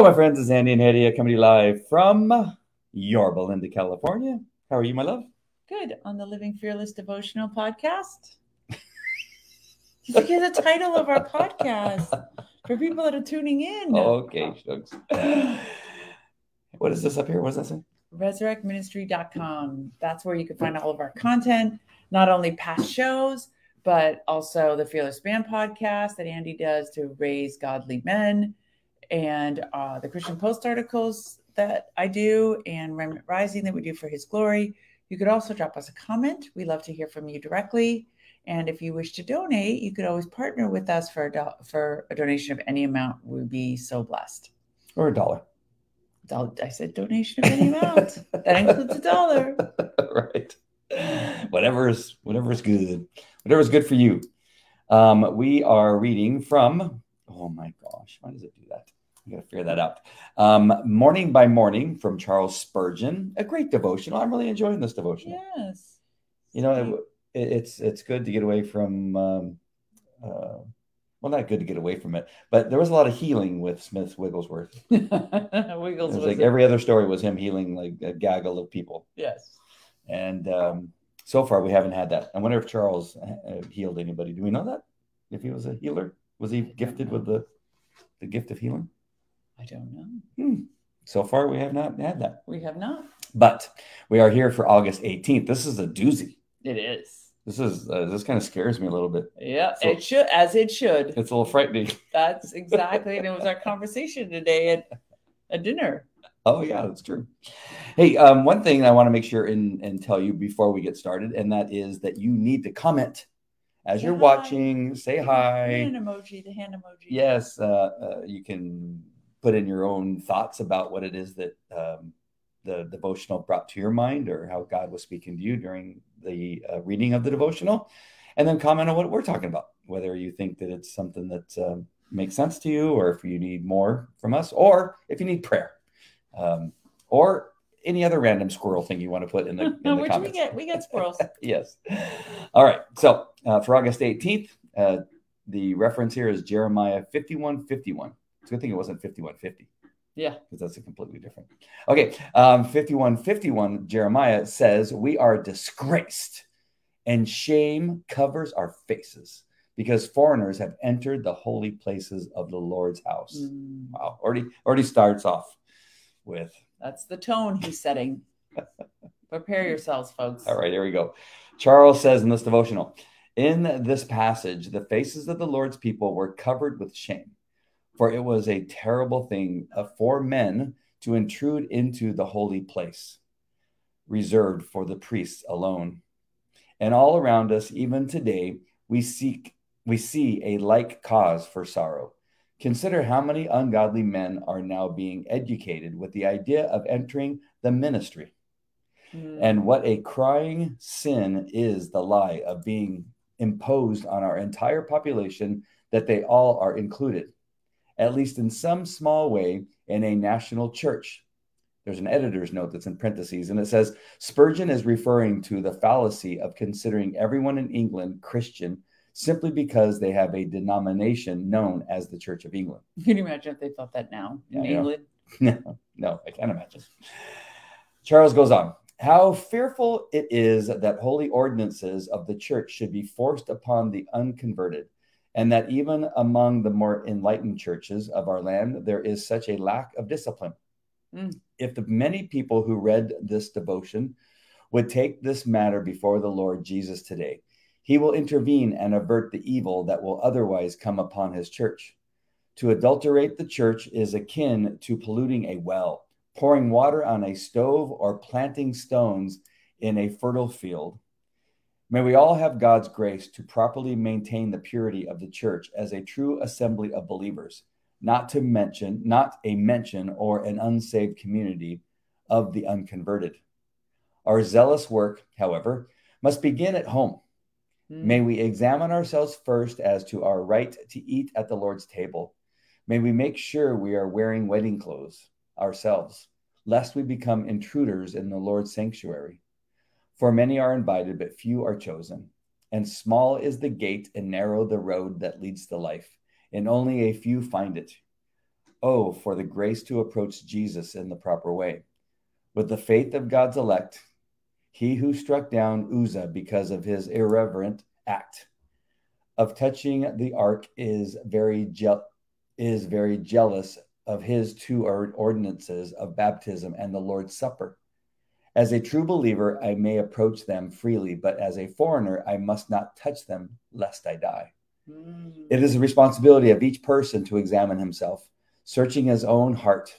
Hello, my friends. It's Andy and Hadia coming to you live from Yorba Linda, California. How are you, my love? Good on the Living Fearless Devotional podcast. You forget the title of our podcast for people that are tuning in. Okay, shucks. What is this up here? What does that say? resurrectministry.com. That's where you can find all of our content, not only past shows, but also the Fearless Man podcast that Andy does to raise godly men, and uh, the Christian Post articles that I do, and Remnant Rising that we do for His glory. You could also drop us a comment. We love to hear from you directly. And if you wish to donate, you could always partner with us for a do- for a donation of any amount. We'd be so blessed. Or a dollar. Dol- I said donation of any amount. that includes a dollar. right. Whatever's whatever's good. Whatever's good for you. Um, we are reading from. Oh my gosh, why does it do that? I gotta figure that out. Um, morning by morning from Charles Spurgeon, a great devotional. I'm really enjoying this devotional. Yes. You know, it, it's it's good to get away from. Um, uh, well, not good to get away from it, but there was a lot of healing with Smith Wigglesworth. Wiggles It was was like it. every other story was him healing like a gaggle of people, yes. and um, so far we haven't had that. I wonder if Charles uh, healed anybody. Do we know that? If he was a healer, was he gifted with the the gift of healing? I don't know. Hmm. So far we have not had that, We have not. but we are here for August 18th. This is a doozy. It is. This is uh, this kind of scares me a little bit. Yeah, So- it should as it should. It's a little frightening. That's exactly and it was our conversation today at at dinner. Oh yeah, that's true. Hey, um, one thing I want to make sure and, and tell you before we get started, and that is that you need to comment as Say you're hi. watching. Say hi. An emoji, the hand emoji. Yes, uh, uh, you can put in your own thoughts about what it is that um, the devotional brought to your mind, or how God was speaking to you during the uh, reading of the devotional, and then comment on what we're talking about. Whether you think that it's something that um, makes sense to you, or if you need more from us, or if you need prayer, um, or any other random squirrel thing you want to put in the, in the Where'd we get we got squirrels. yes. All right. So uh, for August 18th, uh, the reference here is Jeremiah 51 51. It's a good thing it wasn't 5150. Yeah. because that's a completely different. Okay. Um, 51 51, Jeremiah says, We are disgraced and shame covers our faces because foreigners have entered the holy places of the Lord's house. Mm, Wow. Already, already starts off with that's the tone he's setting. Prepare yourselves, folks. All right, here we go. Charles says in this devotional In this passage, the faces of the Lord's people were covered with shame, for it was a terrible thing uh, for men to intrude into the holy place, reserved for the priests alone. And all around us, even today, we seek we see a like cause for sorrow. Consider how many ungodly men are now being educated with the idea of entering the ministry. Mm, And what a crying sin is the lie of being imposed on our entire population that they all are included, at least in some small way, in a national church. There's an editor's note that's in parentheses, and it says Spurgeon is referring to the fallacy of considering everyone in England Christian simply because they have a denomination known as the Church of England. Can you imagine if they thought that now in Yeah, England? No, no, I can't imagine. Charles goes on. How fearful it is that holy ordinances of the church should be forced upon the unconverted, and that even among the more enlightened churches of our land, there is such a lack of discipline. Mm. If the many people who read this devotion would take this matter before the Lord Jesus today, he will intervene and avert the evil that will otherwise come upon his church. To adulterate the church is akin to polluting a well, pouring water on a stove, or planting stones in a fertile field. May we all have God's grace to properly maintain the purity of the church as a true assembly of believers, not to mention, not a mention or an unsaved community of the unconverted. Our zealous work, however, must begin at home. Mm, May we examine ourselves first as to our right to eat at the Lord's table. May we make sure we are wearing wedding clothes ourselves, lest we become intruders in the Lord's sanctuary. For many are invited, but few are chosen. And small is the gate and narrow the road that leads to life, and only a few find it. Oh, for the grace to approach Jesus in the proper way. With the faith of God's elect, he who struck down Uzzah because of his irreverent act of touching the ark is very je- is very jealous of his two ordinances of baptism and the Lord's Supper. As a true believer, I may approach them freely, but as a foreigner, I must not touch them lest I die. Mm. It is the responsibility of each person to examine himself, searching his own heart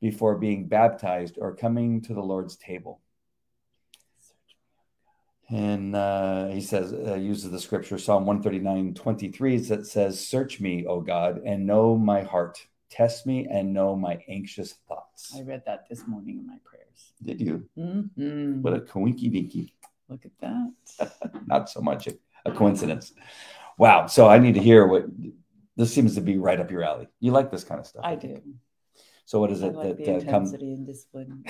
before being baptized or coming to the Lord's table. And uh, he says, uh, uses the scripture, Psalm 139 23, that says, Search me, O God, and know my heart. Test me and know my anxious thoughts. I read that this morning in my prayers. Did you? Mm-hmm. What a coinky dinky. Look at that. Not so much a, a coincidence. Wow. So I need to hear what this seems to be right up your alley. You like this kind of stuff. I do. So what is it like that uh, comes? and discipline.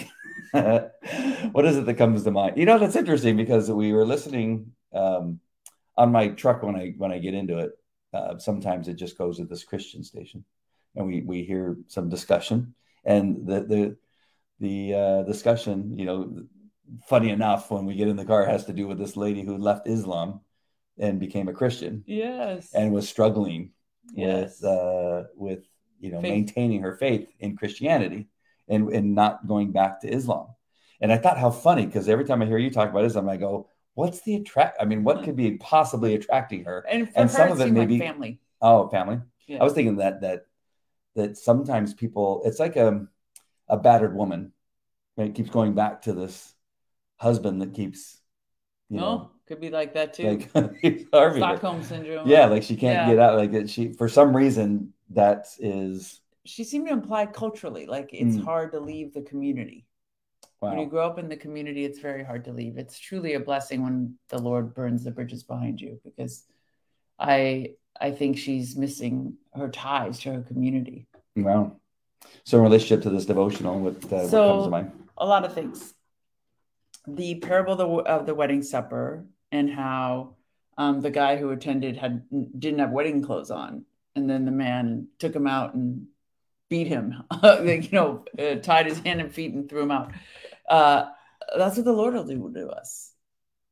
what is it that comes to mind? You know, that's interesting because we were listening um, on my truck when I when I get into it. Uh, sometimes it just goes to this Christian station, and we we hear some discussion, and the the the uh, discussion, you know, funny enough, when we get in the car, has to do with this lady who left Islam and became a Christian. Yes, and was struggling yes. with uh, with you know, faith. maintaining her faith in Christianity and, and not going back to Islam. And I thought how funny because every time I hear you talk about Islam, I go, what's the attract? I mean, what could be possibly attracting her? And, and her, some of it maybe like family. Oh, family. Yeah. I was thinking that that that sometimes people, it's like a a battered woman, right? It keeps going back to this husband that keeps, you oh, know, could be like that too. Like Stockholm syndrome. Yeah, like she can't yeah. get out. Like she, for some reason, that is she seemed to imply culturally like it's mm. hard to leave the community wow. when you grow up in the community it's very hard to leave it's truly a blessing when the lord burns the bridges behind you because i i think she's missing her ties to her community wow so in relationship to this devotional what, uh, so, what comes to mind a lot of things the parable of the, of the wedding supper and how um, the guy who attended had didn't have wedding clothes on and then the man took him out and beat him, you know, uh, tied his hand and feet and threw him out. Uh, that's what the Lord will do to us,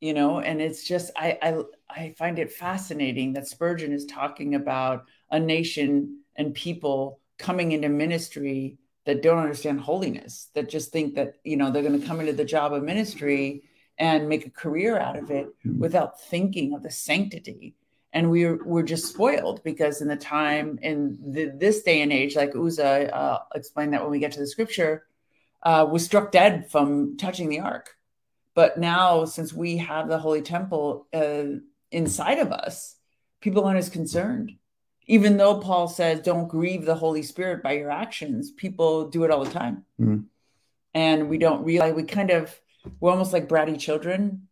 you know. And it's just I, I I find it fascinating that Spurgeon is talking about a nation and people coming into ministry that don't understand holiness, that just think that you know they're going to come into the job of ministry and make a career out of it hmm. without thinking of the sanctity and we're we're just spoiled because in the time in the, this day and age, like Uzzah uh, explained that when we get to the scripture, uh, was struck dead from touching the ark. But now, since we have the holy temple uh, inside of us, people aren't as concerned. Even though Paul says, "Don't grieve the Holy Spirit by your actions," people do it all the time, mm. and we don't realize we kind of we're almost like bratty children.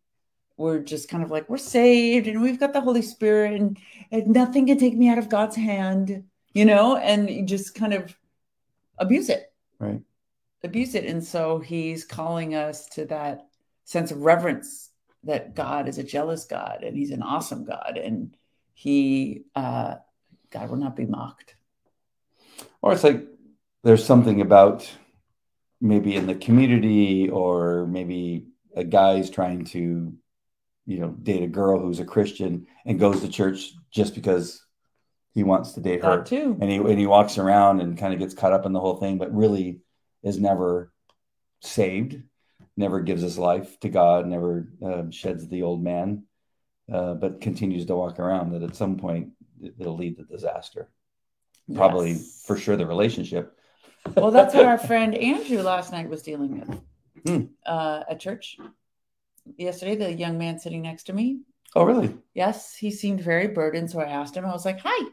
We're just kind of like we're saved and we've got the holy spirit and, and nothing can take me out of god's hand you know and you just kind of abuse it. Right. Abuse it. And so he's calling us to that sense of reverence that god is a jealous god and he's an awesome god. And he uh god will not be mocked or it's like there's something about maybe in the community or maybe a guy's trying to you know date a girl who's a Christian and goes to church just because he wants to date her too. And he and he walks around and kind of gets caught up in the whole thing, but really is never saved, never gives his life to God, never uh, sheds the old man, uh, but continues to walk around. That at some point it'll lead to disaster. Probably yes. for sure the relationship. well, that's what our friend Andrew last night was dealing with hmm. uh, at church yesterday, the young man sitting next to me. Oh, really? Yes, he seemed very burdened. So I asked him, I was like, Hi,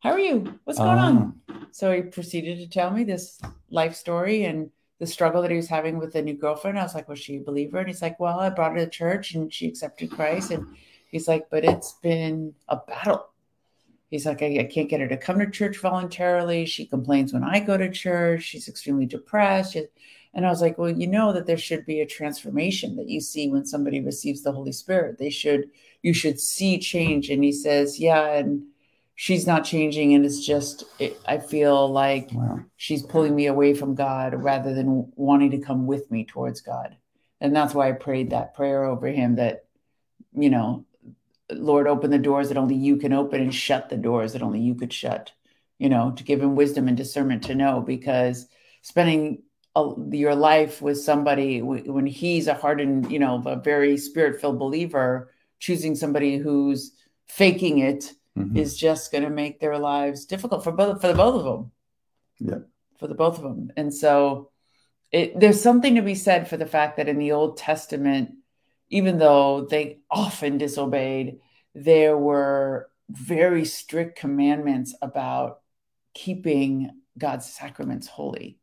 how are you? What's going on? Ah. So he proceeded to tell me this life story and the struggle that he was having with a new girlfriend. I was like, Was she a believer? And he's like, Well, I brought her to church and she accepted Christ. And he's like, But it's been a battle. He's like, I, I, can't get her to come to church voluntarily. She complains when I go to church. She's extremely depressed. She, and I was like, well, you know that there should be a transformation that you see when somebody receives the Holy Spirit. They should, you should see change. And he says, yeah. And she's not changing and it's just it, i feel like Wow. she's pulling me away from god rather than wanting to come with me towards god and that's why i prayed that prayer over him that you know lord open the doors that only you can open and shut the doors that only you could shut you know to give him wisdom and discernment to know because spending a, your life with somebody w- when he's a hardened you know a very spirit filled believer choosing somebody who's faking it Mhm. is just going to make their lives difficult for both for the both of them. Yeah. For the both of them. And so it there's something to be said for the fact that in the Old Testament even though they often disobeyed there were very strict commandments about keeping God's sacraments holy.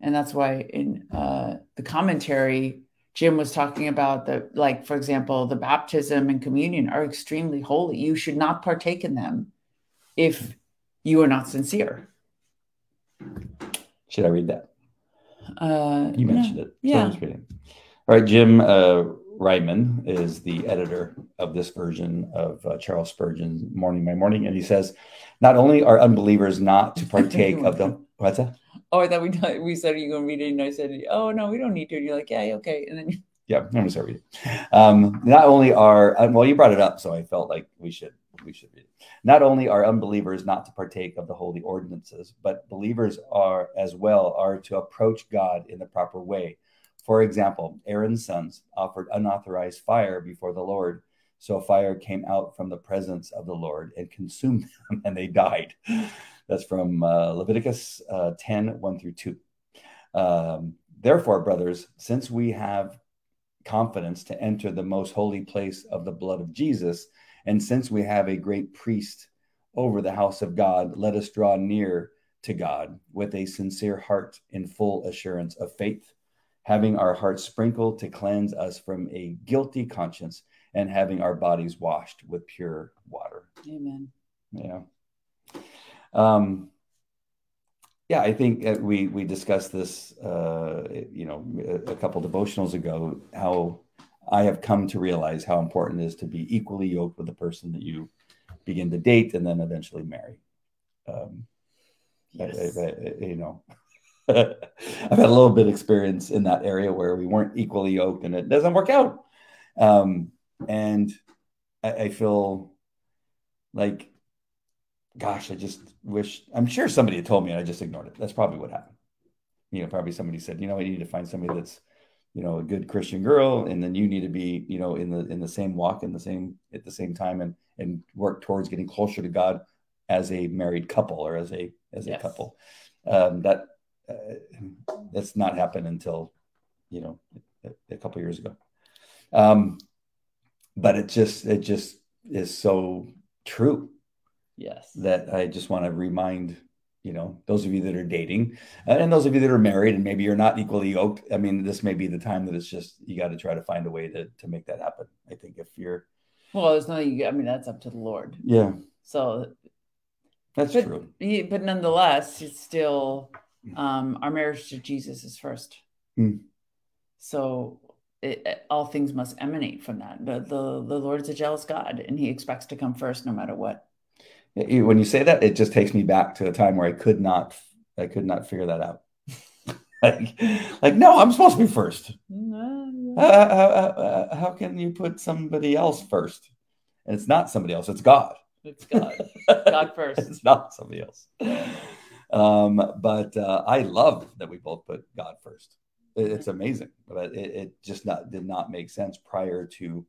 And that's why in uh, the commentary Jim was talking about the like for example the baptism and communion are extremely holy. You should not partake in them if you are not sincere. Should I read that? Uh, You mentioned it. So Yeah. I'm just reading. All right, Jim uh, Reimann is the editor of this version of uh, Charles Spurgeon's Morning by Morning, and he says, not only are unbelievers not to partake of the what's that? Oh, I thought we we said you gonna read it, and I said, "Oh no, we don't need to." And you're like, "Yeah, yeah, okay." And then Yeah, I'm gonna start reading. Um, not only are uh, well, you brought it up, so I felt like we should we should read it. Not only are unbelievers not to partake of the holy ordinances, but believers are as well are to approach God in the proper way. For example, Aaron's sons offered unauthorized fire before the Lord, so fire came out from the presence of the Lord and consumed them, and they died. That's from uh, Leviticus uh, 10 1 through 2. Um, Therefore, brothers, since we have confidence to enter the most holy place of the blood of Jesus. And since we have a great priest over the house of God, let us draw near to God with a sincere heart in full assurance of faith, having our hearts sprinkled to cleanse us from a guilty conscience and having our bodies washed with pure water. Amen. Yeah. Um, yeah, I think we we discussed this, uh, you know, a, couple devotionals ago. How I have come to realize how important it is to be equally yoked with the person that you begin to date and then eventually marry. Um, I- Yes. I- I- you know, I've had a little bit of experience in that area where we weren't equally yoked and it doesn't work out. Um, and I, I feel like, gosh, I just wish, I'm sure somebody had told me and I just ignored it. That's probably what happened. You know, probably somebody said, you know, we need to find somebody that's, you know, a good Christian girl, and then you need to be, you know, in the in the same walk, in the same at the same time, and and work towards getting closer to God as a married couple or as a as a Yes. couple. Um, that uh, that's not happened until you know a, a couple years ago. Um, but it just it just is so true Yes. that I just want to remind you know those of you that are dating uh, and those of you that are married and maybe you're not equally yoked. I mean, this may be the time that it's just you got to try to find a way to to make that happen. I think if you're Well, there's nothing. you- I mean, that's up to the Lord. yeah, So, that's But- true. he- but nonetheless, it's still um, our marriage to Jesus is first. Hmm. So, it, it- all things must emanate from that. The, the the Lord's a jealous God, and He expects to come first, no matter what. When you say that, it just takes me back to a time where I could not I could not figure that out. like like no, I'm supposed to be first. Mm, Uh, uh, uh, uh, how can you put somebody else first? And it's not somebody else; it's God. It's God. God first. it's not somebody else. Um, but uh, I love that we both put God first. It- it's amazing, but it, it just not did not make sense prior to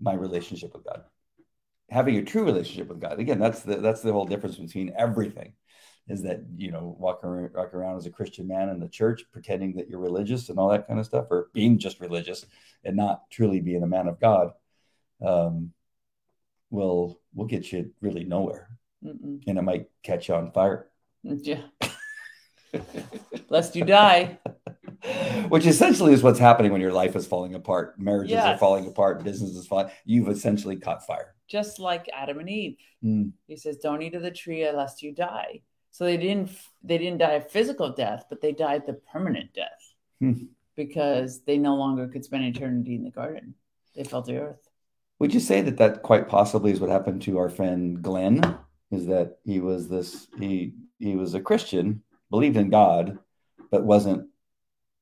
my relationship with God. Having a true relationship with God, again, that's the that's the whole difference between everything. Is that you know walking around, walk around as a Christian man in the church, pretending that you're religious and all that kind of stuff, or being just religious and not truly being a man of God, um, will will get you really nowhere, Mm-mm. and it might catch you on fire. Yeah. Lest you die. Which essentially is what's happening when your life is falling apart. Marriages are falling apart, business is falling. You've essentially caught fire. Just like Adam and Eve. Hmm. He says, "Don't eat of the tree lest you die." So they didn't they didn't die a physical death, but they died the permanent death Hmm. because they no longer could spend eternity in the garden. They fell to earth. Would you say that that quite possibly is what happened to our friend Glenn is that he was this he he was a Christian, believed in God, but wasn't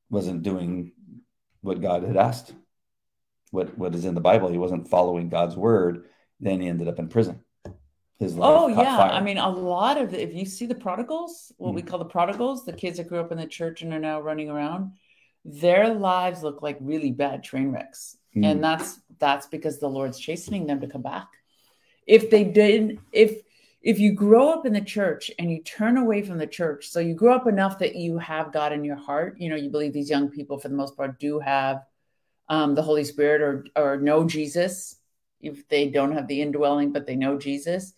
wasn't doing what God had asked. What what is in the Bible? He wasn't following God's word. Then he ended up in prison. His life oh yeah, fire. I mean a lot of the, if you see the prodigals, what mm. we call the prodigals, the kids that grew up in the church and are now running around, their lives look like really bad train wrecks, mm. and that's that's because the Lord's chastening them to come back. If they did, if if you grow up in the church and you turn away from the church, so you grow up enough that you have God in your heart, you know, you believe these young people for the most part do have um, the Holy Spirit or or know Jesus, if they don't have the indwelling, but they know Jesus.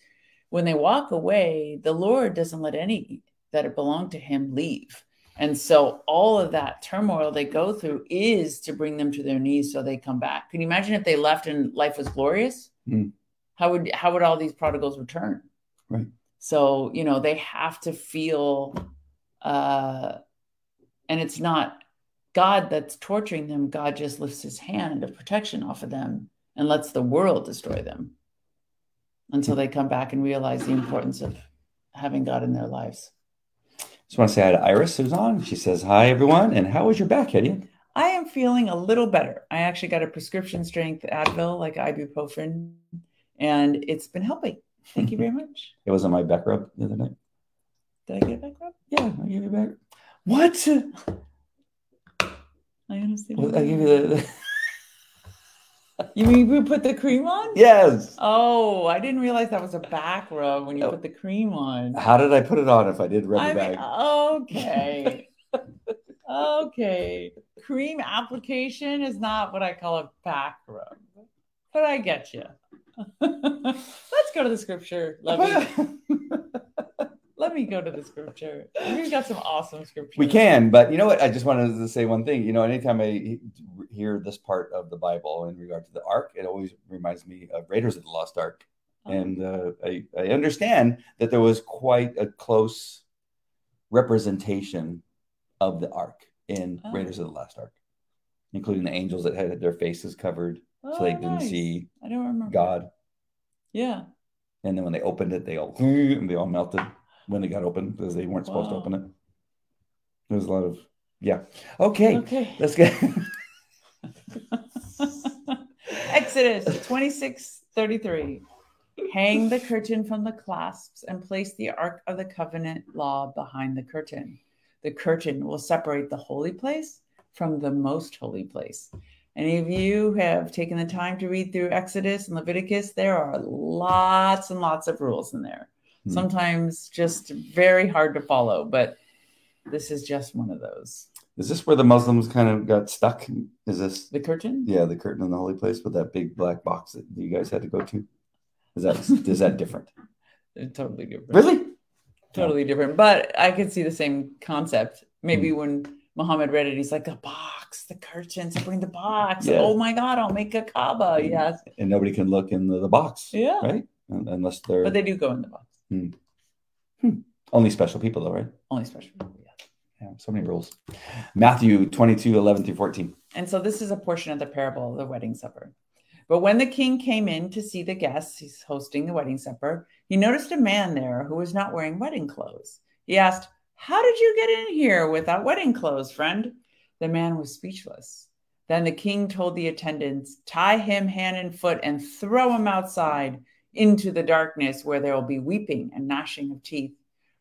When they walk away, the Lord doesn't let any that belong to Him leave. And so all of that turmoil they go through is to bring them to their knees so they come back. Can you imagine if they left and life was glorious? Mm. How would how would all these prodigals return? Right. So, you know, they have to feel uh and it's not God that's torturing them. God just lifts his hand of protection off of them and lets the world destroy them until they come back and realize the importance of having God in their lives. Just want to say hi to Iris, who's on. She says, Hi, everyone. And how was your back, Hetty? I am feeling a little better. I actually got a prescription strength Advil, like ibuprofen, and it's been helping. Thank you mm-hmm. very much. it was on my back rub the other night. Did I get a back rub? Yeah, I gave you a back. What? I honestly don't I gave you the. You mean we put the cream on? Yes. Oh, I didn't realize that was a back rub when you oh. put the cream on. How did I put it on if I did rub I the mean, back? Okay. okay. Cream application is not what I call a back rub, but I get you. Let's go to the scripture. Let me, let me go to the scripture. We've got some awesome scripture. We can, but you know what? I just wanted to say one thing. You know, anytime I hear this part of the Bible in regard to the ark, it always reminds me of Raiders of the Lost Ark. Oh. And uh, I, I understand that there was quite a close representation of the ark in oh. Raiders of the Lost Ark, including the angels that had their faces covered oh, so they oh, didn't see I don't remember God. Yeah. And then when they opened it, they all and they all melted when they got open because they weren't supposed wow. to open it. There was a lot of yeah. Okay. Okay. Let's get Exodus 26 33. Hang the curtain from the clasps and place the Ark of the Covenant law behind the curtain. The curtain will separate the holy place from the most holy place. Any of you have taken the time to read through Exodus and Leviticus? There are lots and lots of rules in there. Hmm. Sometimes just very hard to follow, but this is just one of those. Is this where the Muslims kind of got stuck? Is this the curtain? Yeah, the curtain in the holy place with that big black box that you guys had to go to. Is that is that different? Totally different. Really? Totally yeah. different. But I could see the same concept. Maybe mm. when Muhammad read it, he's like, the box, the curtains, bring the box. Yeah. Oh my God, I'll make a Kaaba. Yes. And nobody can look in the, the box. Yeah. Right? Unless they're. But they do go in the box. Hmm. Hmm. Only special people, though, right? Only special people, yeah. Yeah, so many rules. Matthew 22, 11 through 14. And so this is a portion of the parable of the wedding supper. But when the king came in to see the guests, he's hosting the wedding supper, he noticed a man there who was not wearing wedding clothes. He asked, how did you get in here without wedding clothes, friend? The man was speechless. Then the king told the attendants, Tie him hand and foot and throw him outside into the darkness where there will be weeping and gnashing of teeth.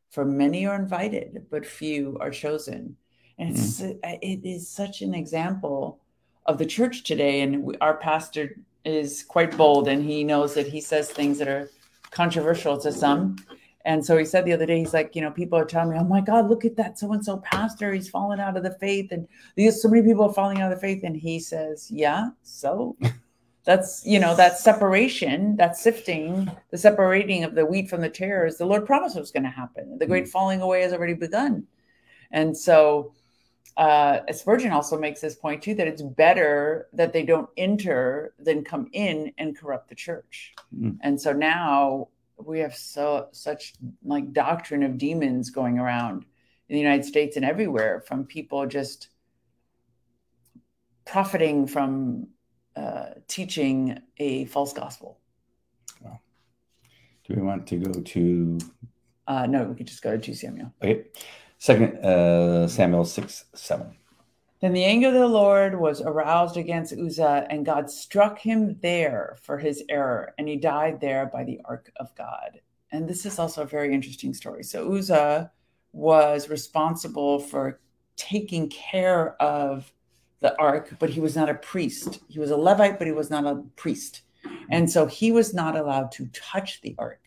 For many are invited, but few are chosen. And mm. it is such an example of the church today. And our pastor is quite bold and he knows that he says things that are controversial to some and so he said the other day, he's like, you know, people are telling me, oh my God, look at that so and so pastor. He's fallen out of the faith. And these so many people are falling out of the faith. And he says, yeah, so that's, you know, that separation, that sifting, the separating of the wheat from the tares, the Lord promised was going to happen. The great mm-hmm. falling away has already begun. And so uh, Spurgeon also makes this point too that it's better that they don't enter than come in and corrupt the church. Mm. And so now we have so such like doctrine of demons going around in the United States and everywhere from people just profiting from uh, teaching a false gospel. Do Do we want to go to Uh, no, we could just go to 2 Samuel. okay? Second uh, Samuel six seven. Then the anger of the Lord was aroused against Uzzah, and God struck him there for his error, and he died there by the ark of God. And this is also a very interesting story. So Uzzah was responsible for taking care of the ark, but he was not a priest. He was a Levite, but he was not a priest. And so he was not allowed to touch the ark.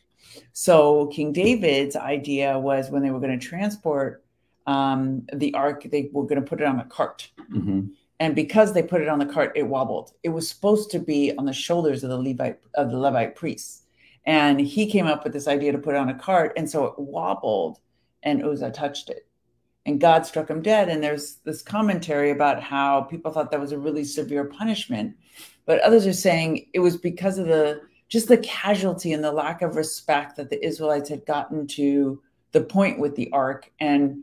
So King David's idea was when they were going to transport um, the ark, they were going to put it on a cart. Mm-hmm. And because they put it on the cart, it wobbled. It was supposed to be on the shoulders of the Levite of the Levite priests. And he came up with this idea to put it on a cart. And so it wobbled and Uzzah touched it. And God struck him dead. And there's this commentary about how people thought that was a really severe punishment. But others are saying it was because of the just the casualty and the lack of respect that the Israelites had gotten to the point with the ark. And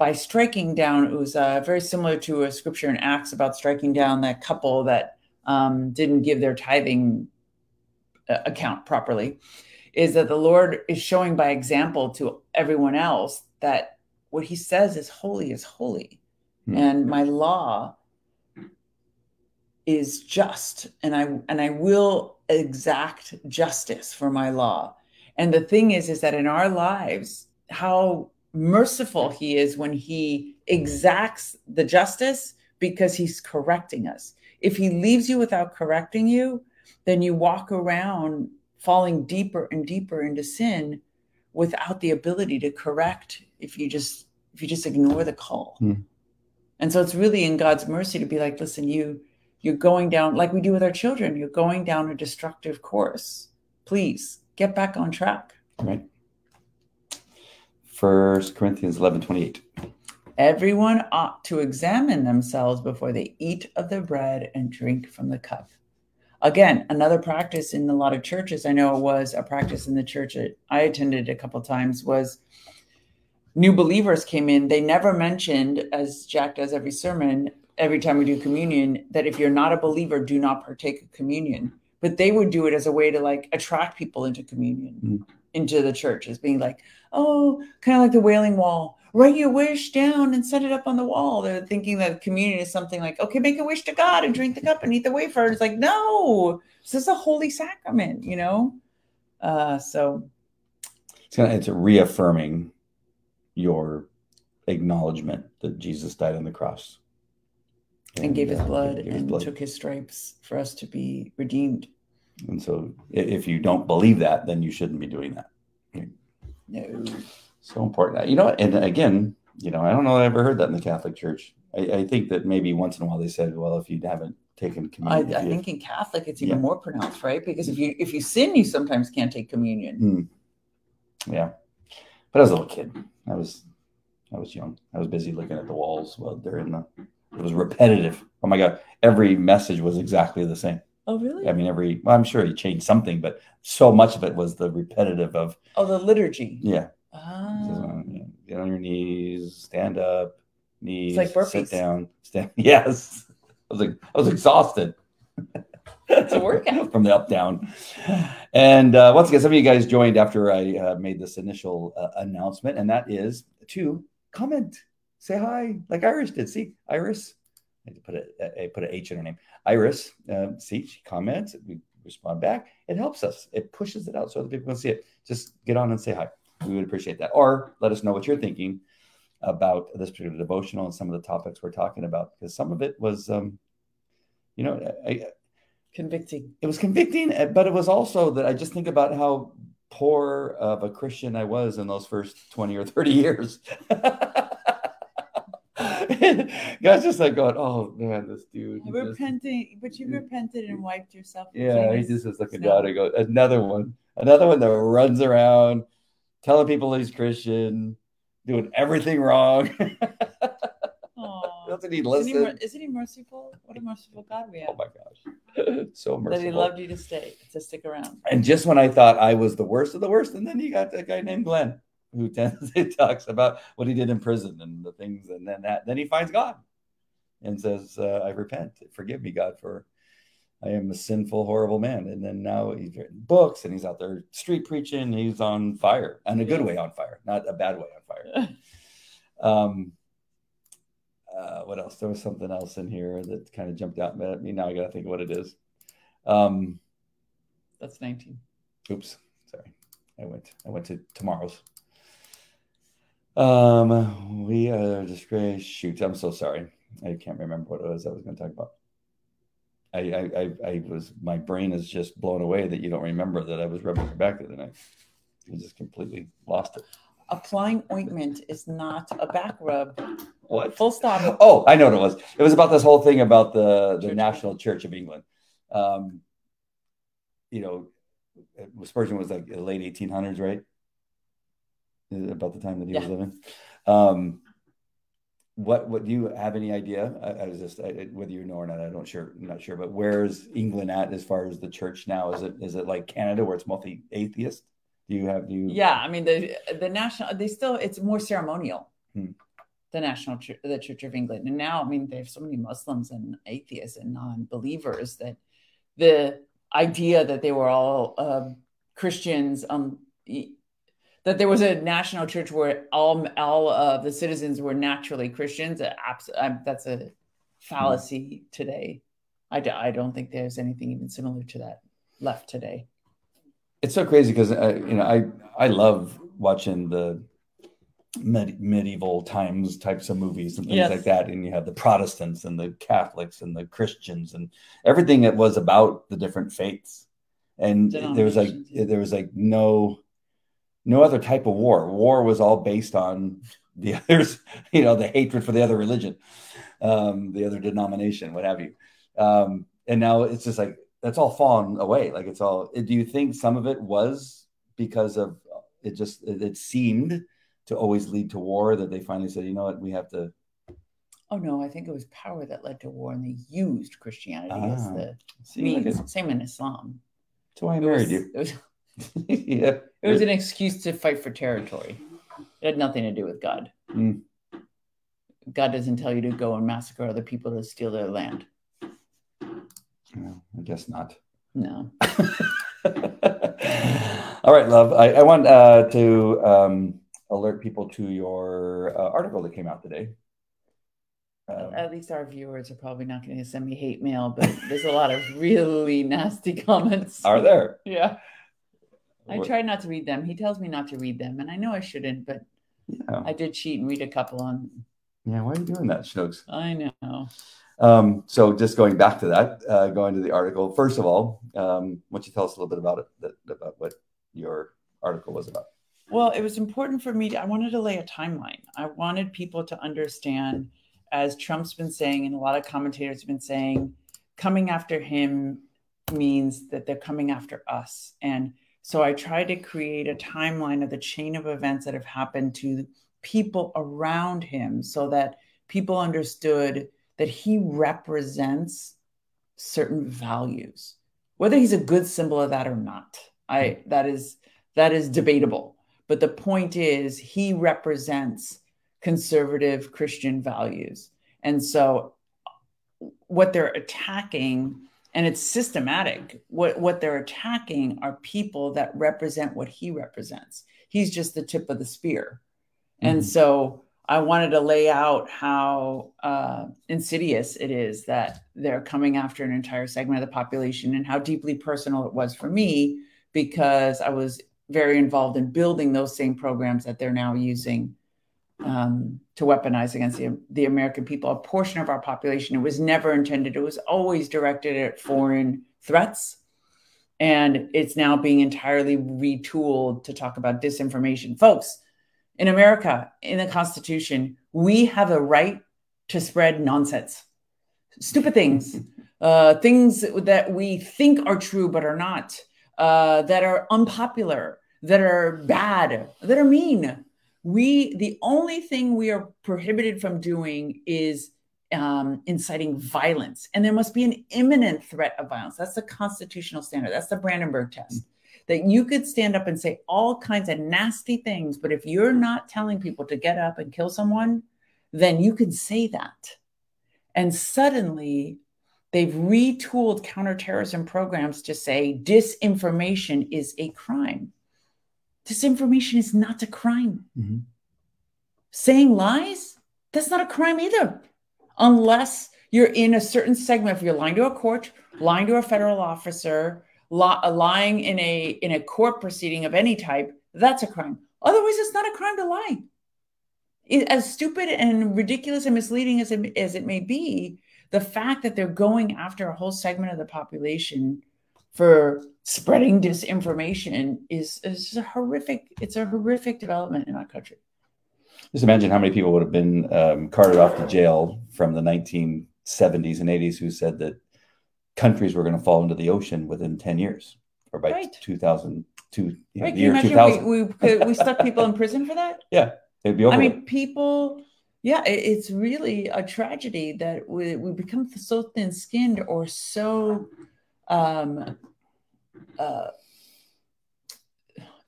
by striking down Uzzah, very similar to a scripture in Acts about striking down that couple that um, didn't give their tithing uh, account properly, is that the Lord is showing by example to everyone else that what he says is holy is holy. Hmm. And my law is just and I and I will exact justice for my law. And the thing is is that in our lives how merciful he is when he exacts the justice because he's correcting us. If he leaves you without correcting you, then you walk around falling deeper and deeper into sin without the ability to correct if you just if you just ignore the call. Hmm. And so it's really in God's mercy to be like, listen, you you're going down like we do with our children, you're going down a destructive course. Please get back on track. Right. First Corinthians eleven twenty eight. Everyone ought to examine themselves before they eat of the bread and drink from the cup. Again, another practice in a lot of churches, I know it was a practice in the church that I attended a couple times, was new believers came in. They never mentioned, as Jack does every sermon, every time we do communion, that if you're not a believer, do not partake of communion. But they would do it as a way to like attract people into communion, Mm. Into the church, as being like, oh, kind of like the wailing wall. Write your wish down and set it up on the wall. They're thinking that communion is something like, okay, make a wish to God and drink the cup and eat the wafer. It's like, no, this is a holy sacrament, you know? Uh, so It's gonna it's reaffirming your acknowledgement that Jesus died on the cross and gave his uh, blood gave his and blood. took his stripes for us to be redeemed. And so, if you don't believe that, then you shouldn't be doing that. No. So important. You know, and again, you know, I don't know that I ever heard that in the Catholic Church. I, I think that maybe once in a while they said, well, if you haven't taken communion, I you- think in Catholic it's even Yeah. more pronounced, right? Because if you if you sin, you sometimes can't take communion. Hmm. yeah. But I was a little kid. I was, I was young. I was busy looking at the walls while during the. It was repetitive. Oh my god! Every message was exactly the same. Oh, really? I mean, every. Well, I'm sure he changed something, but so much of it was the repetitive of Oh, the liturgy. yeah. Ah. Get on your knees, stand up, knees, it's like burpees. sit down, stand. Yes, I was like, I was exhausted. It's a workout. from the up down. And uh, once again, some of you guys joined after I uh, made this initial uh, announcement, and that is to comment, say hi, like Iris did. See, Iris, I to put a, I put an H in her name. Iris, uh, see, she comments, we respond back. It helps us. It pushes it out so other people can see it. Just get on and say hi. We would appreciate that. Or let us know what you're thinking about this particular devotional and some of the topics we're talking about, because some of it was, um, you know, I, Convicting. it was convicting, uh, but it was also that I just think about how poor of a Christian I was in those first 20 or 30 years. God's just like going, oh man, this dude. Repenting, but you repented and wiped yourself. yeah, he just was looking down and go, another one, another one that runs around telling people he's Christian, doing everything wrong. Doesn't he Isn't he, listen? isn't he merciful? What a merciful God we oh have. Oh my gosh. so merciful. that he loved you to stay, to stick around. And just when I thought I was the worst of the worst, and then you got that guy named Glenn who tends he talks about what he did in prison and the things, and then that then he finds God and says, uh, "I repent, forgive me, God, for I am a sinful, horrible man. And then now he's written books and he's out there street preaching. He's on fire, and a good way on fire, not a bad way on fire. um, uh, what else? There was something else in here that kind of jumped out at me. Now I got to think of what it is. Um, That's 19. Oops, sorry. I went. I went to tomorrow's. Um, we are disgrace. Shoot, I'm so sorry. I can't remember what it was I was going to talk about. I, I, I, I was. My brain is just blown away that you don't remember that I was rubbing your back the other night. You just completely lost it. Applying ointment is not a back rub. What? Full stop. Oh, I know what it was. It was about this whole thing about the the Church. National Church of England. Um, you know, Spurgeon was like late 1800s, right? About the time that he was living. Um, what what do you have any idea? I, I was just I, whether you know or not. I don't sure. I'm not sure. But where's England at as far as the church now? Is it is it like Canada where it's mostly atheist? Do you have do you? Yeah, I mean the the national they still it's more ceremonial. Hmm. The National Church, the Church of England, and now I mean they have so many Muslims and atheists and non-believers that the idea that they were all uh, Christians, um, that there was a national church where all all of the citizens were naturally Christians. um, that's a fallacy today. I, I don't think there's anything even similar to that left today. it's so crazy because uh, you know I I love watching the med- medieval times types of movies and things Yes. like that, and you have the Protestants and the Catholics and the Christians and everything that was about the different faiths, and there was like there was like no no other type of war. War was all based on the others, you know, the hatred for the other religion, um, the other denomination, what have you. Um, and now it's just like that's all fallen away. Like it's all. Do you think some of it was because of it? Just it, seemed to always lead to war. That they finally said, you know what, we have to. Oh no, I think it was power that led to war, and they used Christianity as Ah, the See, look means. Same in Islam. that's why I married was, you. was yeah, it was an excuse to fight for territory. It had nothing to do with God. Mm. God doesn't tell you to go and massacre other people to steal their land. No, I guess not. No. All right, love. I, I want uh, to um, alert people to your uh, article that came out today. Um, At least our viewers are probably not going to send me hate mail, but there's a lot of really nasty comments. are there? Yeah. I What- try not to read them. He tells me not to read them, and I know I shouldn't, but Yeah. I did cheat and read a couple on. yeah. Why are you doing that, Snooks? I know. Um, so just going back to that, uh, going to the article. First of all, um, why don't you tell us a little bit about it, that, about what your article was about? Well, it was important for me. To, I wanted to lay a timeline. I wanted people to understand, as Trump's been saying, and a lot of commentators have been saying, coming after him means that they're coming after us. And so I tried to create a timeline of the chain of events that have happened to people around him so that people understood that he represents certain values whether he's a good symbol of that or not. I hmm. that is that is debatable. But the point is he represents conservative christian values. And so what they're attacking and it's systematic. What what they're attacking are people that represent what he represents. He's just the tip of the spear. And Mhm. so i wanted to lay out how uh, insidious it is that they're coming after an entire segment of the population and how deeply personal it was for me because i was very involved in building those same programs that they're now using. Um, to weaponize against the, the American people, a portion of our population. It was never intended, it was always directed at foreign threats. And it's now being entirely retooled to talk about disinformation. Folks, in America, in the Constitution, we have a right to spread nonsense, stupid things, uh, things that we think are true but are not, uh, that are unpopular, that are bad, that are mean we the only thing we are prohibited from doing is um, inciting violence. And there must be an imminent threat of violence. That's the constitutional standard. That's the brandenburg test. That you could stand up and say all kinds of nasty things but if you're not telling people to get up and kill someone then you can say that. And suddenly they've retooled counterterrorism programs to say disinformation is a crime. Disinformation is not a crime. Mm-hmm. Saying lies, that's not a crime either, unless you're in a certain segment. If you're lying to a court, lying to a federal officer, lying in a in a court proceeding of any type, that's a crime. Otherwise, it's not a crime to lie. It, as stupid and ridiculous and misleading as it, as it may be, the fact that they're going after a whole segment of the population for spreading disinformation is, is a horrific. It's a horrific development in our country. Just imagine how many people would have been um, carted off to jail from the 1970s and 80s who said that countries were going to fall into the ocean within 10 years or by right. 2002 right. the year 2000 we, we, we stuck people in prison for that yeah it'd be over i mean people yeah it, it's really a tragedy that we, we become so thin-skinned or so um uh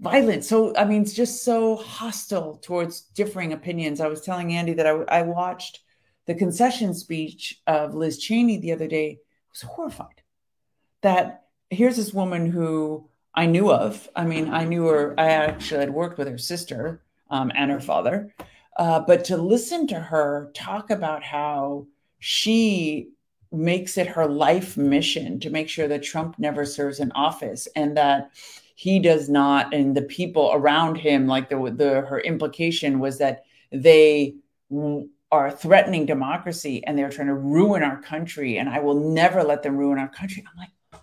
violent so i mean it's just so hostile towards differing opinions i was telling andy that i, I watched the concession speech of liz cheney the other day I was horrified that here's this woman who I knew of. I mean, I knew her, I actually had worked with her sister um, and her father. Uh, but to listen to her talk about how she makes it her life mission to make sure that Trump never serves in office and that he does not, and the people around him, like the, the her implication was that they are threatening democracy and they're trying to ruin our country and i will never let them ruin our country. I'm like,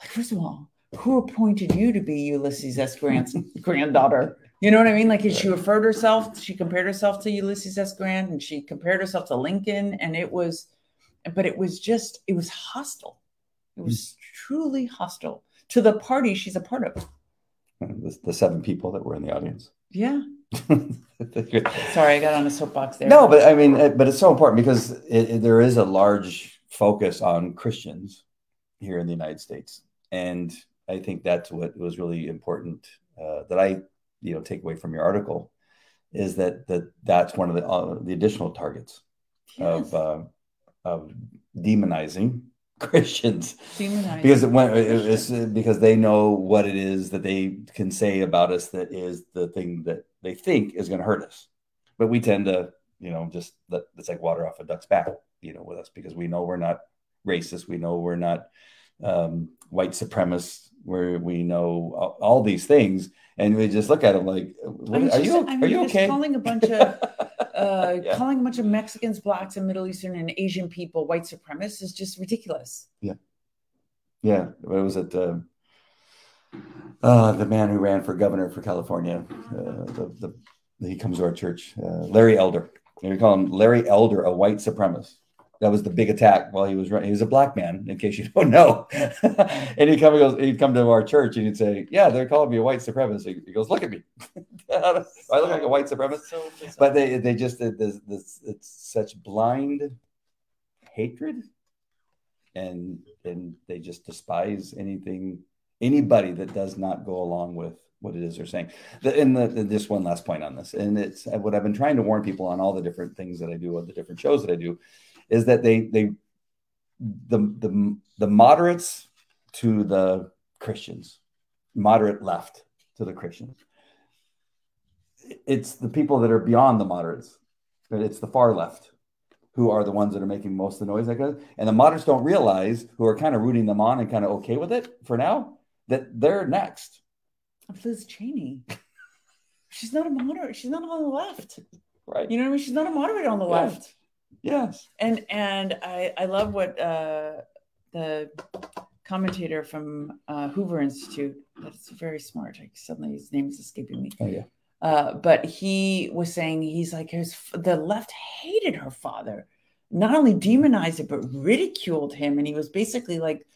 like first of all who appointed you to be ulysses s. Grant's granddaughter? You know what i mean? Like she referred herself she compared herself to ulysses s. Grant and she compared herself to lincoln and it was but it was just it was hostile. It was truly hostile to the party she's a part of. The, the seven people that were in the audience. Yeah. Sorry, I got on a soapbox there. No, but I mean, but it's so important because it, it, there is a large focus on Christians here in the United States, and I think that's what was really important uh, that I, you know, take away from your article is that that that's one of the uh, the additional targets yes. of uh, of demonizing Christians demonizing because it went it's because they know what it is that they can say about us that is the thing that they think is going to hurt us. But we tend to, you know, just let it's like water off a duck's back, you know, with us because we know we're not racist. We know we're not um, white supremacists. Where we know all, all, these things, and we just look at them like, are you I mean, are you okay? Calling a bunch of uh, yeah. calling a bunch of Mexicans, blacks, and Middle Eastern and Asian people white supremacists is just ridiculous. Yeah, yeah. It was it? uh, uh, the man who ran for governor for California. Uh, the, the, he comes to our church, uh, Larry Elder. We call him Larry Elder, a white supremacist. That was the big attack while he was running. He was a black man, in case you don't know. and he'd come, he goes, he'd come to our church and he'd say, "Yeah, they're calling me a white supremacist." He goes, "Look at me. I look like a white supremacist." So but they, they just, this, this, it's such blind hatred, and and they just despise anything anybody that does not go along with what it is they're saying. The, and the, the, just one last point on this, and it's what I've been trying to warn people on all the different things that I do, all the different shows that I do, is that they they the the the moderates to the Christians, moderate left to the Christians. It's the people that are beyond the moderates. But it's the far left who are the ones that are making most of the noise. And the moderates don't realize, who are kind of rooting them on and kind of okay with it for now, that they're next. Liz Cheney. She's not a moderate. She's not on the left. Right. You know what I mean? She's not a moderator on the left. Yes. And and I I love what uh, the commentator from uh, Hoover Institute. That's very smart. Like suddenly his name is escaping me. Oh yeah. Uh, but he was saying he's like his the left hated her father, not only demonized it but ridiculed him, and he was basically like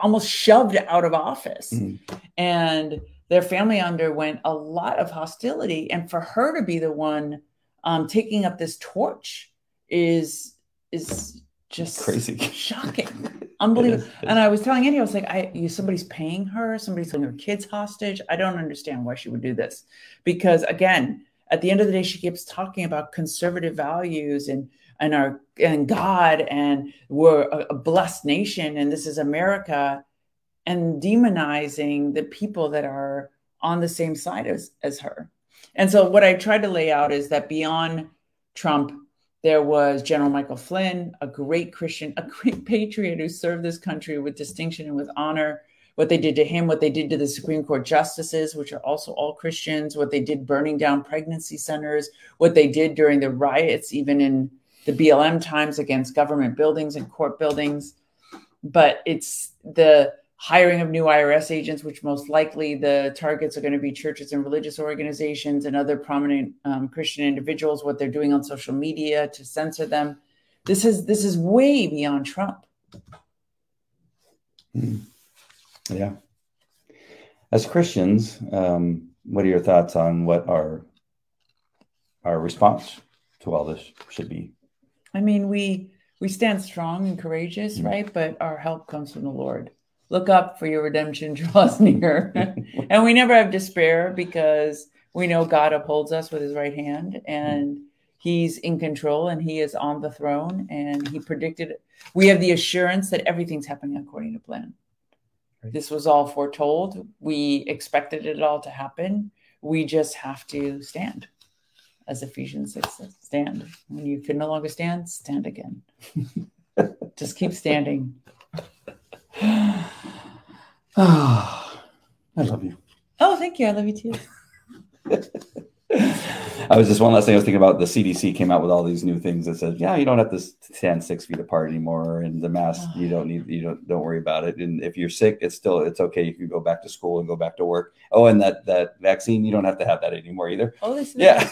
almost shoved out of office. Mm-hmm. And their family underwent a lot of hostility. And for her to be the one um, taking up this torch is is just crazy, shocking, unbelievable. and I was telling Andy, I was like, I you, somebody's paying her, somebody's holding her kids hostage. I don't understand why she would do this, because again, at the end of the day, she keeps talking about conservative values and and our and God and we're a, a blessed nation and this is America and demonizing the people that are on the same side as, as her. And so what I tried to lay out is that beyond Trump, there was General Michael Flynn, a great Christian, a great patriot who served this country with distinction and with honor. What they did to him, what they did to the Supreme Court justices, which are also all Christians, what they did burning down pregnancy centers, what they did during the riots, even in the BLM times against government buildings and court buildings. But it's the hiring of new IRS agents, which most likely the targets are going to be churches and religious organizations and other prominent um, Christian individuals, what they're doing on social media to censor them. This is this is way beyond Trump. Hmm. Yeah. As Christians, um, what are your thoughts on what our our response to all this should be? I mean, we we stand strong and courageous, mm-hmm. right? But our help comes from the Lord look up for your redemption draws near. and we never have despair because we know God upholds us with his right hand and mm-hmm. he's in control and he is on the throne and he predicted we have the assurance that everything's happening according to plan. Right. This was all foretold. We expected it all to happen. We just have to stand. As Ephesians 6 says, stand. When you can no longer stand, stand again. just keep standing. Oh, I love you. Oh, thank you. I love you too. I was just one last thing I was thinking about. The CDC came out with all these new things that said, yeah, you don't have to stand six feet apart anymore, and the mask you don't need, you don't don't worry about it. And if you're sick, it's still it's okay. You can go back to school and go back to work. Oh, and that that vaccine, you don't have to have that anymore either. Oh, this yeah.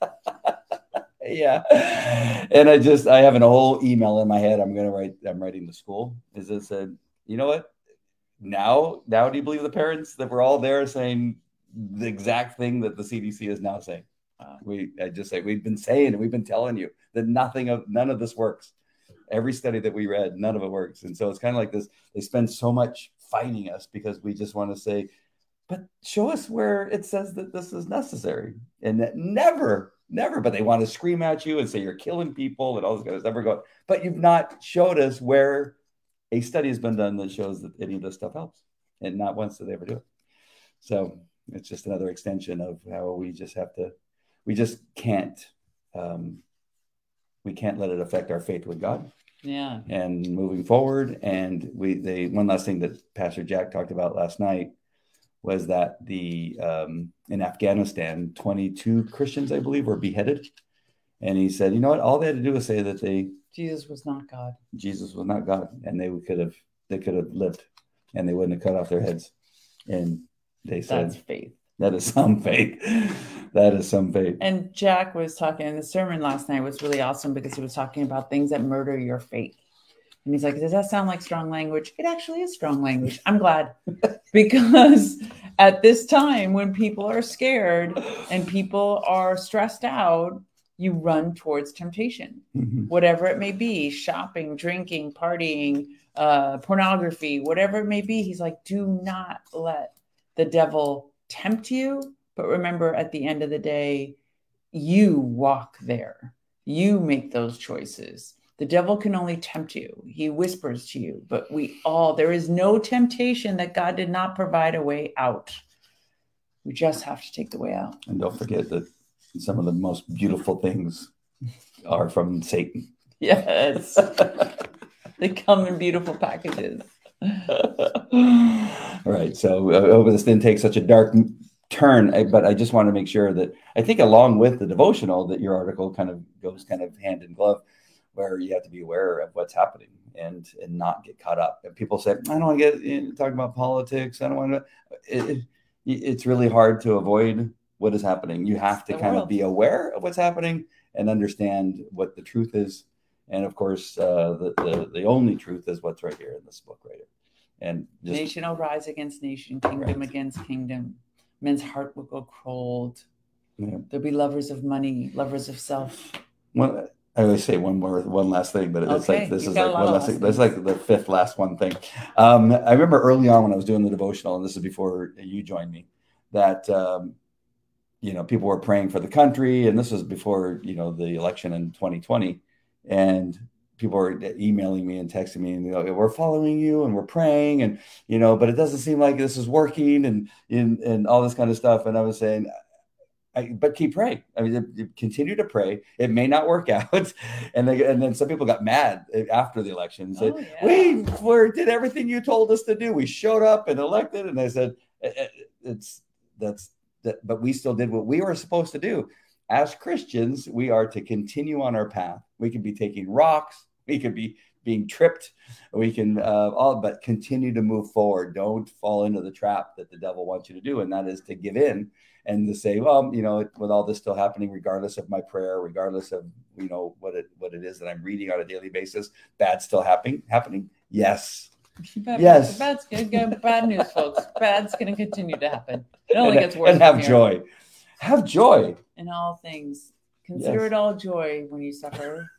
yeah. And I just I have an whole email in my head. I'm gonna write. I'm writing to school. Is it said, you know what? Now now do you believe the parents that we're all there saying the exact thing that the CDC is now saying? Uh, we I just say we've been saying and we've been telling you that nothing of none of this works. Every study that we read, none of it works. And so it's kind of like this. They spend so much fighting us because we just want to say, but show us where it says that this is necessary. And that never, never, but they want to scream at you and say you're killing people and all this kind of stuff. We're going, but you've not showed us where a study has been done that shows that any of this stuff helps, and not once did they ever do it. So it's just another extension of how we just have to, we just can't, um, we can't let it affect our faith with God. Yeah. And moving forward, and we they one last thing that Pastor Jack talked about last night was that the um, in Afghanistan, 22 Christians, I believe, were beheaded. And he said, you know what? All they had to do was say that they Jesus was not God. Jesus was not God, and they could have they could have lived, and they wouldn't have cut off their heads. And they said, "That's faith." That is some faith. that is some faith. And Jack was talking in the sermon last night was really awesome because he was talking about things that murder your faith. And he's like, Does that sound like strong language? It actually is strong language. I'm glad because at this time when people are scared and people are stressed out, you run towards temptation, mm-hmm. whatever it may be shopping, drinking, partying, uh, pornography, whatever it may be. He's like, do not let the devil tempt you. But remember, at the end of the day, you walk there, you make those choices. The devil can only tempt you. He whispers to you, but we all, there is no temptation that God did not provide a way out. We just have to take the way out. And don't forget that some of the most beautiful things are from Satan. Yes. they come in beautiful packages. All right. So uh, I hope this didn't take such a dark turn, but I just want to make sure that I think along with the devotional that your article kind of goes kind of hand in glove where you have to be aware of what's happening and and not get caught up. And people say, I don't want to get eh, in, talk about politics. I don't want to. It, it, it's really hard to avoid what is happening. You have to kind world. of be aware of what's happening and understand what the truth is. And of course, uh, the, the, the only truth is what's right here in this book, right here. And just, nation will rise against nation, kingdom right. against kingdom. Men's heart will go cold. Yeah. There'll be lovers of money, lovers of self. Well, I always say one more, one last thing, but it's okay. like this you is like one last thing. That's like the fifth last one thing. Um, I remember early on when I was doing the devotional, and this is before you joined me, that um, you know people were praying for the country and this was before you know the election in 2020 and people were emailing me and texting me and they go, we're following you and we're praying and you know but it doesn't seem like this is working and and, and all this kind of stuff and i was saying I, but keep praying. I mean, continue to pray. It may not work out, and they, and then some people got mad eh, after the election and said, oh, yeah. "We we did everything you told us to do. We showed up and elected." And I said, eh, eh, "It's that's that, but we still did what we were supposed to do. As Christians, we are to continue on our path. We could be taking rocks, we could be being tripped, we can uh, all, but continue to move forward. Don't fall into the trap that the devil wants you to do, and that is to give in." and to say, well, you know, with all this still happening, regardless of my prayer, regardless of you know what it what it is that I'm reading on a daily basis, bad still happening happening. Yes. Bad, yes. Bad's good. good. Bad news, folks. Bad's going to continue to happen. It only and, gets worse. And have joy. Have joy in all things. Consider yes. it all joy when you suffer.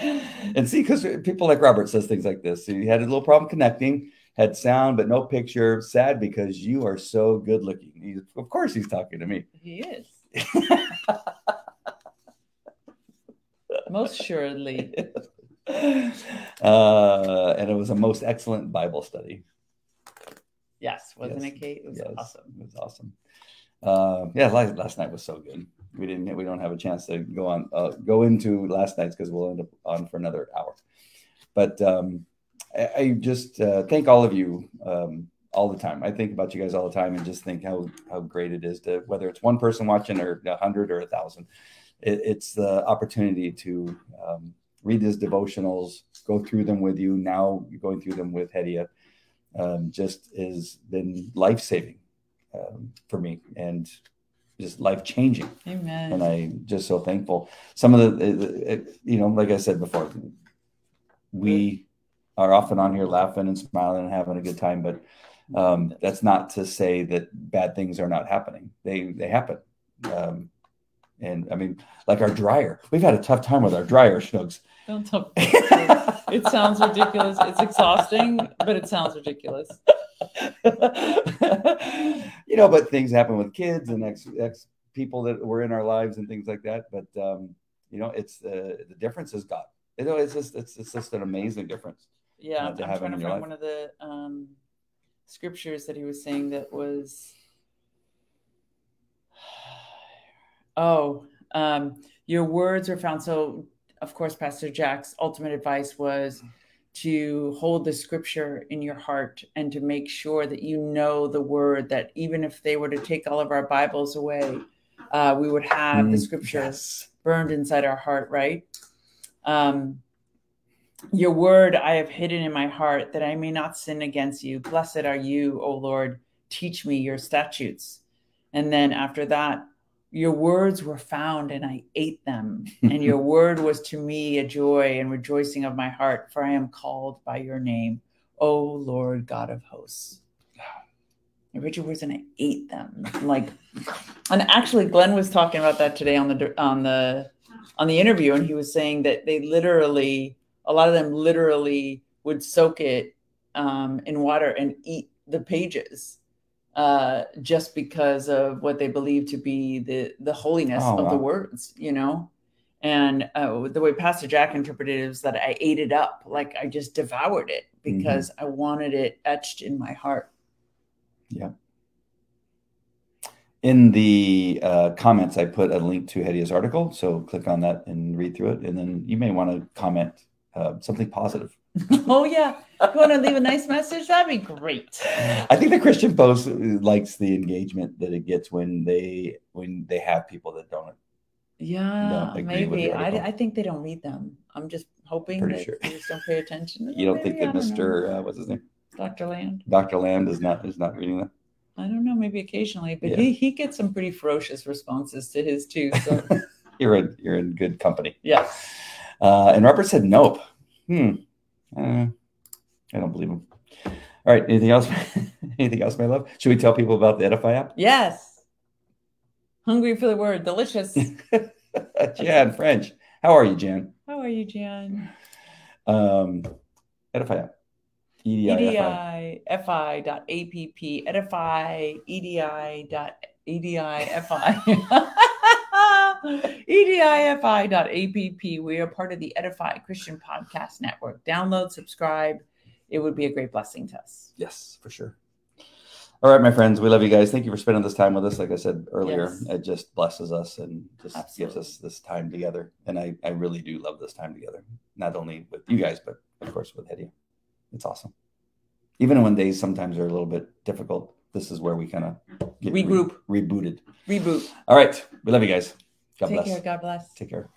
and see, because people like Robert says things like this. So he had a little problem connecting had sound but no picture. Sad because you are so good looking. He's, of course, he's talking to me. He is. most assuredly. Uh, and it was a most excellent Bible study. Yes, wasn't yes. it, Kate? It was yes, awesome. It was awesome. Uh, yeah, last, last, night was so good. We didn't. We don't have a chance to go on uh, go into last night's because we'll end up on for another hour. But um, I, just uh, thank all of you um, all the time. I think about you guys all the time and just think how how great it is to whether it's one person watching or a hundred or a thousand. It, it's the opportunity to um, read these devotionals, go through them with you. Now you're going through them with Hedia um, just has been life saving um, for me and just life changing. Amen. And I'm just so thankful. Some of the, it, it, you know, like I said before, we are often on here laughing and smiling and having a good time, but um, that's not to say that bad things are not happening. They they happen. Um, and I mean, like our dryer, we've had a tough time with our dryer, Schnugs. Don't tell it sounds ridiculous. It's exhausting, but it sounds ridiculous. you know, but things happen with kids and ex, ex people that were in our lives and things like that. But um, you know, it's uh, the difference is God. You know, it's just it's, it's just an amazing difference. Yeah, I'm trying to find life. one of the um, scriptures that he was saying that was. Oh, um, your words were found. So, of course, Pastor Jack's ultimate advice was to hold the scripture in your heart and to make sure that you know the word, that even if they were to take all of our Bibles away, uh, we would have mm, the scripture yes. burned inside our heart, right? Um, your word I have hidden in my heart that I may not sin against you. Blessed are you, O Lord. Teach me your statutes. And then after that, your words were found and I ate them. and your word was to me a joy and rejoicing of my heart, for I am called by your name, O Lord God of hosts. I read your words and I ate them. Like, and actually, Glenn was talking about that today on the on the on the interview, and he was saying that they literally a lot of them literally would soak it um, in water and eat the pages uh, just because of what they believe to be the the holiness oh, of wow. the words, you know. And uh, the way Pastor Jack interpreted it was that I ate it up, like I just devoured it mm-hmm. because mm-hmm. I wanted it etched in my heart. Yeah. In the uh, comments, I put a link to Hedia's article, so click on that and read through it, and then you may want to comment uh, something positive. oh yeah, you want to leave a nice message? That'd be great. I think the Christian Post likes the engagement that it gets when they when they have people that don't. Yeah, don't maybe. I, I think they don't read them. I'm just hoping Pretty that sure. they just don't pay attention. you don't maybe? think that Mister uh, what's his name? Dr. Land. Dr. Land is not is not reading them. I don't know, maybe occasionally, but yeah. he, he gets some pretty ferocious responses to his too. So you're in you're in good company. Yeah. Uh, and Robert said nope. Hmm. Uh, I don't believe him. All right. Anything else? anything else, my love? Should we tell people about the Edify app? Yes. Hungry for the word. Delicious. Jan French. How are you, Jan? How are you, Jan? Um, Edify app. EDI, FI dot APP, edify, EDI dot EDI, FI. edifi.app. We are part of the Edify Christian Podcast Network. Download, subscribe. It would be a great blessing to us. Yes, for sure. All right, my friends, we love you guys. Thank you for spending this time with us. Like I said earlier, Yes. it just blesses us and just gives us this time together. And I, I really do love this time together, not only with you guys, but of course with Eddie. It's awesome. Even when days sometimes are a little bit difficult, this is where we kind of get re- Regroup. rebooted. Reboot. All right, we love you guys. God Take bless. care. God bless. Take care.